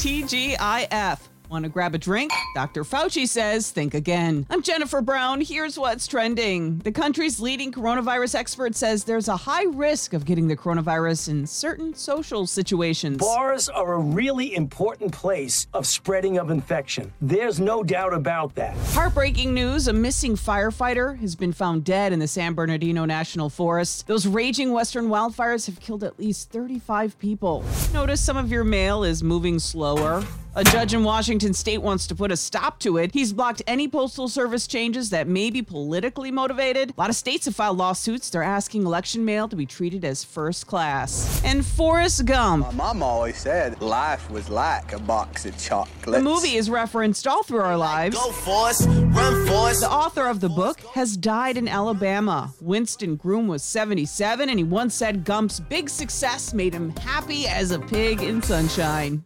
TGIF. Want to grab a drink? Dr. Fauci says, think again. I'm Jennifer Brown. Here's what's trending. The country's leading coronavirus expert says there's a high risk of getting the coronavirus in certain social situations. Bars are a really important place of spreading of infection. There's no doubt about that. Heartbreaking news a missing firefighter has been found dead in the San Bernardino National Forest. Those raging western wildfires have killed at least 35 people. Notice some of your mail is moving slower. A judge in Washington state wants to put a stop to it. He's blocked any postal service changes that may be politically motivated. A lot of states have filed lawsuits. They're asking election mail to be treated as first class. And Forrest Gump. My mom always said life was like a box of chocolates. The movie is referenced all through our lives. Go Forrest, run Forrest. The author of the book has died in Alabama. Winston Groom was 77, and he once said Gump's big success made him happy as a pig in sunshine.